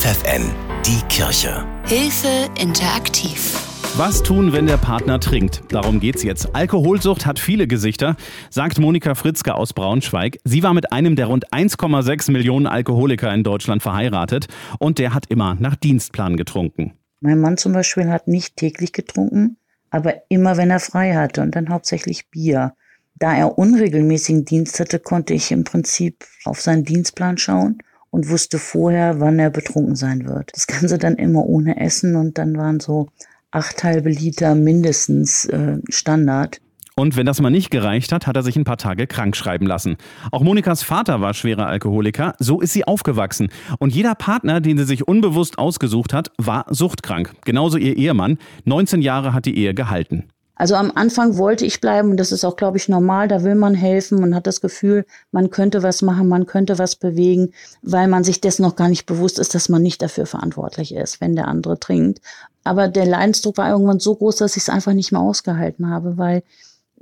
FFN, die Kirche. Hilfe interaktiv. Was tun, wenn der Partner trinkt? Darum geht's jetzt. Alkoholsucht hat viele Gesichter, sagt Monika Fritzke aus Braunschweig. Sie war mit einem der rund 1,6 Millionen Alkoholiker in Deutschland verheiratet und der hat immer nach Dienstplan getrunken. Mein Mann zum Beispiel hat nicht täglich getrunken, aber immer wenn er frei hatte und dann hauptsächlich Bier. Da er unregelmäßigen Dienst hatte, konnte ich im Prinzip auf seinen Dienstplan schauen und wusste vorher, wann er betrunken sein wird. Das Ganze dann immer ohne Essen und dann waren so acht halbe Liter mindestens äh, Standard. Und wenn das mal nicht gereicht hat, hat er sich ein paar Tage krank schreiben lassen. Auch Monikas Vater war schwerer Alkoholiker, so ist sie aufgewachsen. Und jeder Partner, den sie sich unbewusst ausgesucht hat, war suchtkrank. Genauso ihr Ehemann. 19 Jahre hat die Ehe gehalten. Also am Anfang wollte ich bleiben und das ist auch, glaube ich, normal. Da will man helfen. Man hat das Gefühl, man könnte was machen, man könnte was bewegen, weil man sich dessen noch gar nicht bewusst ist, dass man nicht dafür verantwortlich ist, wenn der andere trinkt. Aber der Leidensdruck war irgendwann so groß, dass ich es einfach nicht mehr ausgehalten habe, weil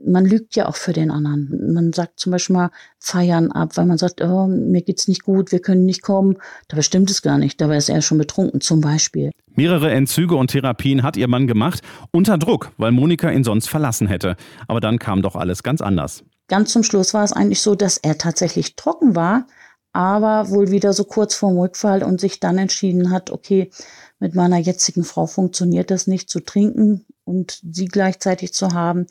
man lügt ja auch für den anderen. Man sagt zum Beispiel mal Feiern ab, weil man sagt, oh, mir geht's nicht gut, wir können nicht kommen. Dabei stimmt es gar nicht. Dabei ist er schon betrunken, zum Beispiel. Mehrere Entzüge und Therapien hat ihr Mann gemacht, unter Druck, weil Monika ihn sonst verlassen hätte. Aber dann kam doch alles ganz anders. Ganz zum Schluss war es eigentlich so, dass er tatsächlich trocken war, aber wohl wieder so kurz vorm Rückfall und sich dann entschieden hat, okay, mit meiner jetzigen Frau funktioniert das nicht zu trinken und sie gleichzeitig zu haben,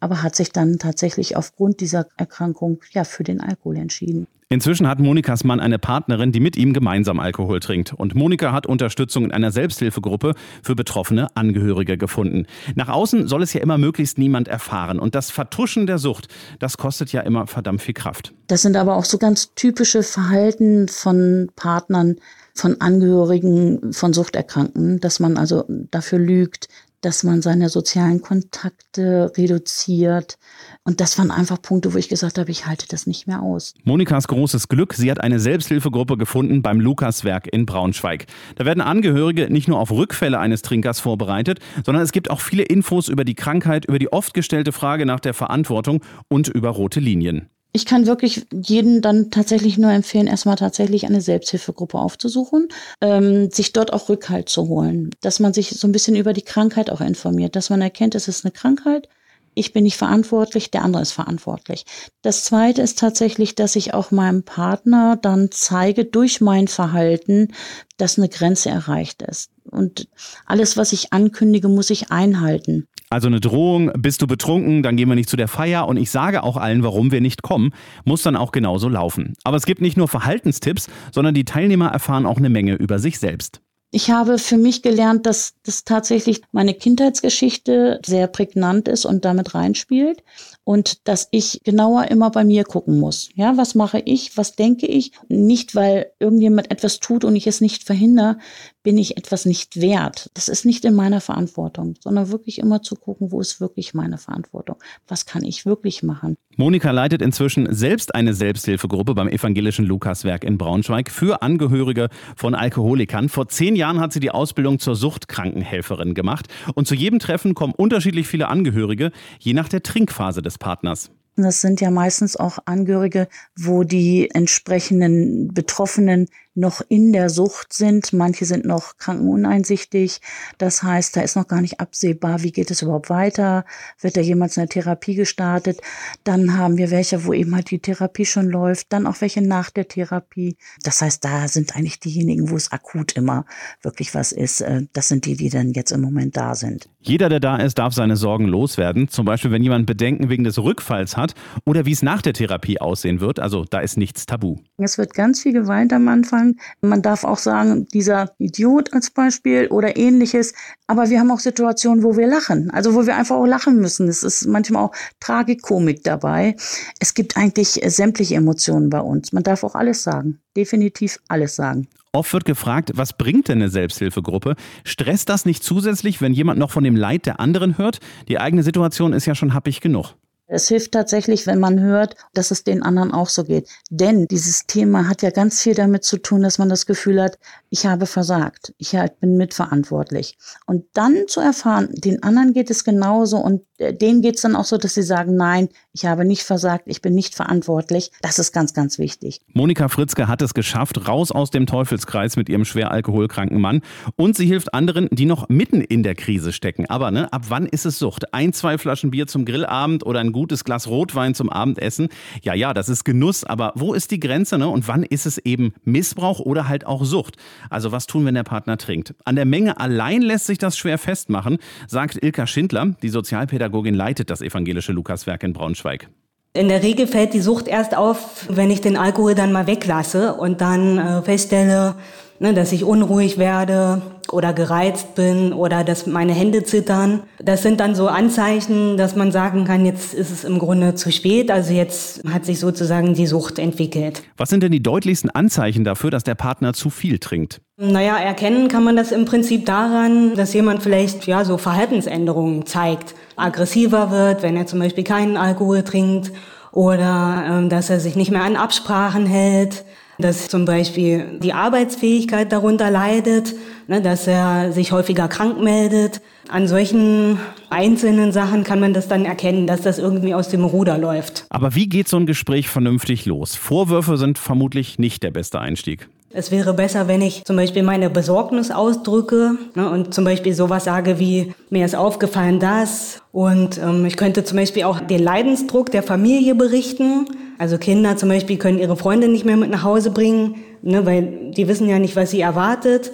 aber hat sich dann tatsächlich aufgrund dieser Erkrankung ja für den Alkohol entschieden. Inzwischen hat Monikas Mann eine Partnerin, die mit ihm gemeinsam Alkohol trinkt. Und Monika hat Unterstützung in einer Selbsthilfegruppe für betroffene Angehörige gefunden. Nach außen soll es ja immer möglichst niemand erfahren. Und das Vertuschen der Sucht, das kostet ja immer verdammt viel Kraft. Das sind aber auch so ganz typische Verhalten von Partnern, von Angehörigen von Suchterkrankten, dass man also dafür lügt, dass man seine sozialen Kontakte reduziert. Und das waren einfach Punkte, wo ich gesagt habe, ich halte das nicht mehr aus. Monikas großes Glück, sie hat eine Selbsthilfegruppe gefunden beim Lukaswerk in Braunschweig. Da werden Angehörige nicht nur auf Rückfälle eines Trinkers vorbereitet, sondern es gibt auch viele Infos über die Krankheit, über die oft gestellte Frage nach der Verantwortung und über rote Linien ich kann wirklich jeden dann tatsächlich nur empfehlen, erstmal tatsächlich eine Selbsthilfegruppe aufzusuchen, ähm, sich dort auch Rückhalt zu holen, dass man sich so ein bisschen über die Krankheit auch informiert, dass man erkennt, es ist eine Krankheit, ich bin nicht verantwortlich, der andere ist verantwortlich. Das zweite ist tatsächlich, dass ich auch meinem Partner dann zeige durch mein Verhalten, dass eine Grenze erreicht ist. Und alles, was ich ankündige, muss ich einhalten. Also eine Drohung, bist du betrunken, dann gehen wir nicht zu der Feier und ich sage auch allen, warum wir nicht kommen, muss dann auch genauso laufen. Aber es gibt nicht nur Verhaltenstipps, sondern die Teilnehmer erfahren auch eine Menge über sich selbst. Ich habe für mich gelernt, dass das tatsächlich meine Kindheitsgeschichte sehr prägnant ist und damit reinspielt und dass ich genauer immer bei mir gucken muss. Ja, was mache ich? Was denke ich? Nicht, weil irgendjemand etwas tut und ich es nicht verhindere, bin ich etwas nicht wert. Das ist nicht in meiner Verantwortung, sondern wirklich immer zu gucken, wo ist wirklich meine Verantwortung? Was kann ich wirklich machen? Monika leitet inzwischen selbst eine Selbsthilfegruppe beim evangelischen Lukaswerk in Braunschweig für Angehörige von Alkoholikern. Vor zehn Jahren hat sie die Ausbildung zur Suchtkrankenhelferin gemacht und zu jedem Treffen kommen unterschiedlich viele Angehörige, je nach der Trinkphase des Partners. Das sind ja meistens auch Angehörige, wo die entsprechenden Betroffenen noch in der Sucht sind. Manche sind noch krankenuneinsichtig. Das heißt, da ist noch gar nicht absehbar, wie geht es überhaupt weiter? Wird da jemals eine Therapie gestartet? Dann haben wir welche, wo eben halt die Therapie schon läuft. Dann auch welche nach der Therapie. Das heißt, da sind eigentlich diejenigen, wo es akut immer wirklich was ist. Äh, das sind die, die dann jetzt im Moment da sind. Jeder, der da ist, darf seine Sorgen loswerden. Zum Beispiel, wenn jemand Bedenken wegen des Rückfalls hat oder wie es nach der Therapie aussehen wird. Also da ist nichts tabu. Es wird ganz viel geweint am Anfang. Man darf auch sagen, dieser Idiot als Beispiel oder ähnliches. Aber wir haben auch Situationen, wo wir lachen. Also wo wir einfach auch lachen müssen. Es ist manchmal auch Tragikomik dabei. Es gibt eigentlich sämtliche Emotionen bei uns. Man darf auch alles sagen. Definitiv alles sagen. Oft wird gefragt, was bringt denn eine Selbsthilfegruppe? Stresst das nicht zusätzlich, wenn jemand noch von dem Leid der anderen hört? Die eigene Situation ist ja schon happig genug. Es hilft tatsächlich, wenn man hört, dass es den anderen auch so geht. Denn dieses Thema hat ja ganz viel damit zu tun, dass man das Gefühl hat, ich habe versagt, ich bin mitverantwortlich. Und dann zu erfahren, den anderen geht es genauso und denen geht's dann auch so, dass sie sagen, nein, ich habe nicht versagt, ich bin nicht verantwortlich. Das ist ganz, ganz wichtig. Monika Fritzke hat es geschafft, raus aus dem Teufelskreis mit ihrem schwer alkoholkranken Mann. Und sie hilft anderen, die noch mitten in der Krise stecken. Aber ne, ab wann ist es Sucht? Ein, zwei Flaschen Bier zum Grillabend oder ein gutes Glas Rotwein zum Abendessen? Ja, ja, das ist Genuss. Aber wo ist die Grenze? Ne? Und wann ist es eben Missbrauch oder halt auch Sucht? Also was tun, wenn der Partner trinkt? An der Menge allein lässt sich das schwer festmachen, sagt Ilka Schindler. Die Sozialpädagogin leitet das evangelische Lukaswerk in Braunschweig. In der Regel fällt die Sucht erst auf, wenn ich den Alkohol dann mal weglasse und dann äh, feststelle, ne, dass ich unruhig werde oder gereizt bin oder dass meine Hände zittern. Das sind dann so Anzeichen, dass man sagen kann, jetzt ist es im Grunde zu spät. Also jetzt hat sich sozusagen die Sucht entwickelt. Was sind denn die deutlichsten Anzeichen dafür, dass der Partner zu viel trinkt? Naja, erkennen kann man das im Prinzip daran, dass jemand vielleicht ja so Verhaltensänderungen zeigt. Aggressiver wird, wenn er zum Beispiel keinen Alkohol trinkt oder ähm, dass er sich nicht mehr an Absprachen hält dass zum Beispiel die Arbeitsfähigkeit darunter leidet, ne, dass er sich häufiger krank meldet. An solchen einzelnen Sachen kann man das dann erkennen, dass das irgendwie aus dem Ruder läuft. Aber wie geht so ein Gespräch vernünftig los? Vorwürfe sind vermutlich nicht der beste Einstieg. Es wäre besser, wenn ich zum Beispiel meine Besorgnis ausdrücke ne, und zum Beispiel sowas sage wie, mir ist aufgefallen das. Und ähm, ich könnte zum Beispiel auch den Leidensdruck der Familie berichten. Also Kinder zum Beispiel können ihre Freunde nicht mehr mit nach Hause bringen, ne, weil die wissen ja nicht, was sie erwartet.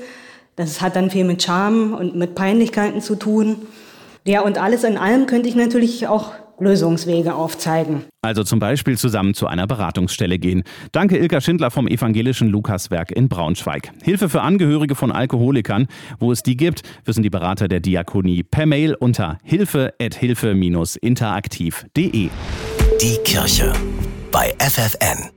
Das hat dann viel mit Charme und mit Peinlichkeiten zu tun. Ja, und alles in allem könnte ich natürlich auch Lösungswege aufzeigen. Also zum Beispiel zusammen zu einer Beratungsstelle gehen. Danke Ilka Schindler vom evangelischen Lukaswerk in Braunschweig. Hilfe für Angehörige von Alkoholikern. Wo es die gibt, wissen die Berater der Diakonie per Mail unter hilfe-interaktiv.de. Die Kirche bei FFN.